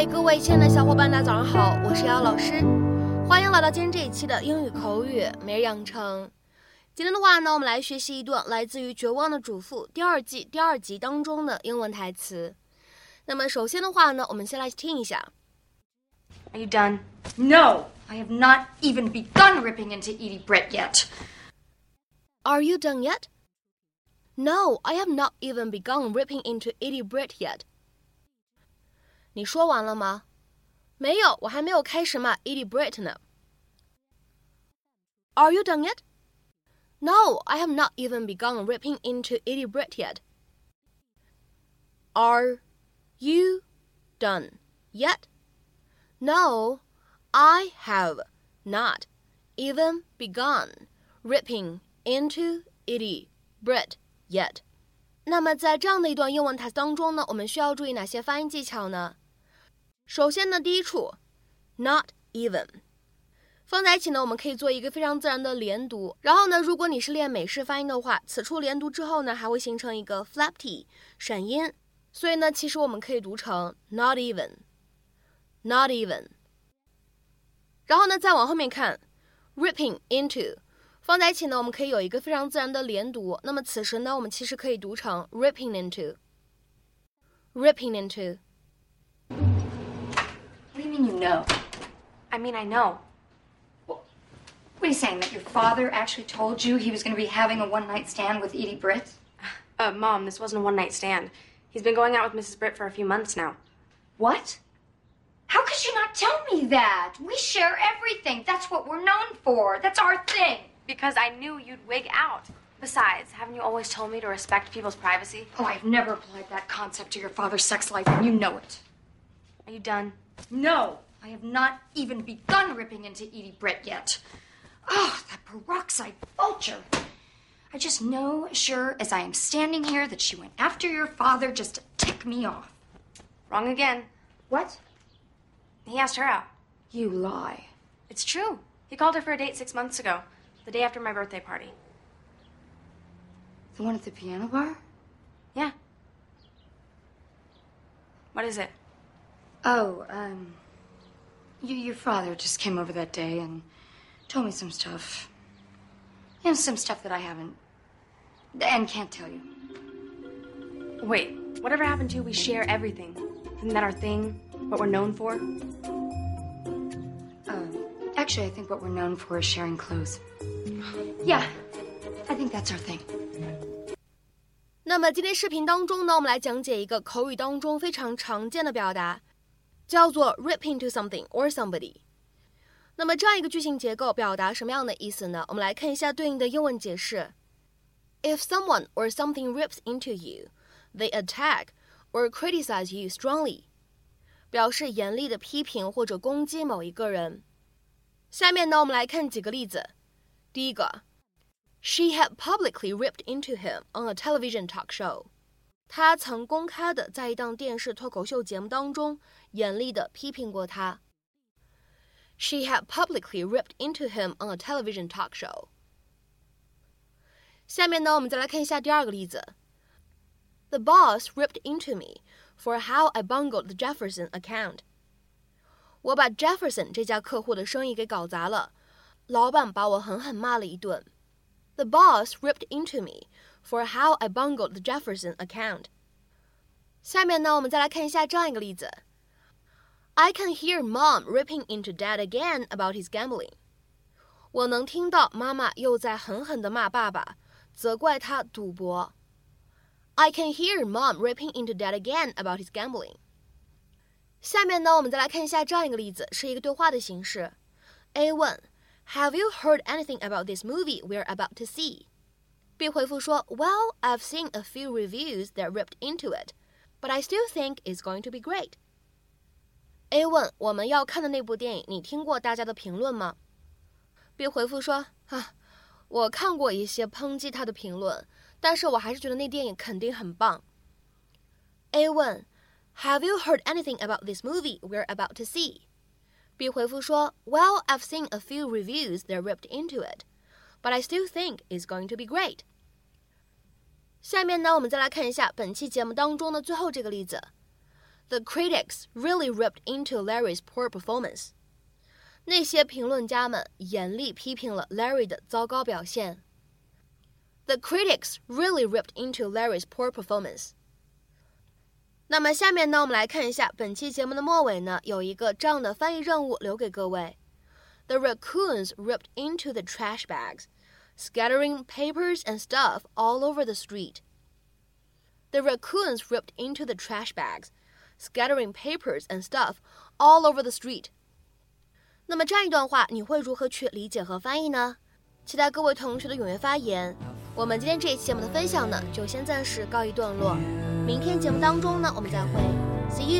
嗨，各位亲爱的小伙伴，大家早上好，我是瑶老师，欢迎来到今天这一期的英语口语每日养成。今天的话呢，我们来学习一段来自于《绝望的主妇》第二季第二集当中的英文台词。那么首先的话呢，我们先来听一下。Are you done? No, I have not even begun ripping into Edie Britt yet. Are you done yet? No, I have not even begun ripping into Edie Britt yet. 你说完了吗？没有，我还没有开始骂 Edie Britt 呢。Are you done yet? No, I have not even begun ripping into Edie Britt yet. Are you done yet? No, I have not even begun ripping into Edie Britt yet. 那么在这样的一段英文台词当中呢，我们需要注意哪些发音技巧呢？首先呢，第一处，not even，放在一起呢，我们可以做一个非常自然的连读。然后呢，如果你是练美式发音的话，此处连读之后呢，还会形成一个 flap t 闪音。所以呢，其实我们可以读成 not even。Not even。然后呢，再往后面看，ripping into，放在一起呢，我们可以有一个非常自然的连读。那么此时呢，我们其实可以读成 ripping into，ripping into。What do you mean you know? I mean, I know. What are you saying? That your father actually told you he was going to be having a one night stand with Edie Britt? Uh, Mom, this wasn't a one night stand. He's been going out with Mrs. Britt for a few months now. What? How could you not tell me that? We share everything. That's what we're known for. That's our thing. Because I knew you'd wig out. Besides, haven't you always told me to respect people's privacy? Oh, I've never applied that concept to your father's sex life, and you know it. Are you done? No, I have not even begun ripping into Edie Britt yet. Oh, that peroxide vulture. I just know, sure as I am standing here, that she went after your father just to tick me off. Wrong again. What? He asked her out. You lie. It's true. He called her for a date six months ago, the day after my birthday party. The one at the piano bar? Yeah. What is it? Oh, um. You, your father just came over that day and told me some stuff. You know, some stuff that I haven't. and can't tell you. Wait, whatever happened to we share everything? Isn't that our thing? What we're known for? Um, actually, I think what we're known for is sharing clothes. Yeah, I think that's our thing. 那么今天视频当中呢，我们来讲解一个口语当中非常常见的表达， 叫做 rip into something or somebody。那么这样一个句型结构表达什么样的意思呢？我们来看一下对应的英文解释：If someone or something rips into you, they attack or criticize you strongly，表示严厉的批评或者攻击某一个人。下面呢，我们来看几个例子。第一个，She had publicly ripped into him on a television talk show。她曾公开的在一档电视脱口秀节目当中严厉的批评过他。She had publicly ripped into him on a television talk show。下面呢，我们再来看一下第二个例子。The boss ripped into me for how I bungled the Jefferson account。我把 Jefferson 这家客户的生意给搞砸了，老板把我狠狠骂了一顿。The boss ripped into me for how I bungled the Jefferson account。下面呢，我们再来看一下这样一个例子。 I can hear mom ripping into dad again about his gambling。我能听到妈妈又在狠狠地骂爸爸，责怪他赌博。I can hear mom ripping into dad again about his gambling。下面呢，我们再来看一下这样一个例子，是一个对话的形式。A 问，Have you heard anything about this movie we're about to see？B 回复说，Well, I've seen a few reviews that ripped into it, but I still think it's going to be great. A 问我们要看的那部电影，你听过大家的评论吗？B 回复说啊，我看过一些抨击他的评论，但是我还是觉得那电影肯定很棒。A 问，Have you heard anything about this movie we're about to see? B 回复说，Well, I've seen a few reviews that ripped into it, but I still think it's going to be great. 下面呢，我们再来看一下本期节目当中的最后这个例子。The critics really ripped into Larry's poor performance. 那些评论家们严厉批评了 Larry 的糟糕表现。The critics really ripped into Larry's poor performance. 那么下面呢，我们来看一下本期节目的末尾呢，有一个这样的翻译任务留给各位。The raccoons ripped into the trash bags, scattering papers and stuff all over the street. The raccoons ripped into the trash bags, Scattering papers and stuff all over the street. 那么这样一段话，你会如何去理解和翻译呢？期待各位同学的踊跃发言。我们今天这一期节目的分享呢，就先暂时告一段落。明天节目当中呢，我们再会，See you。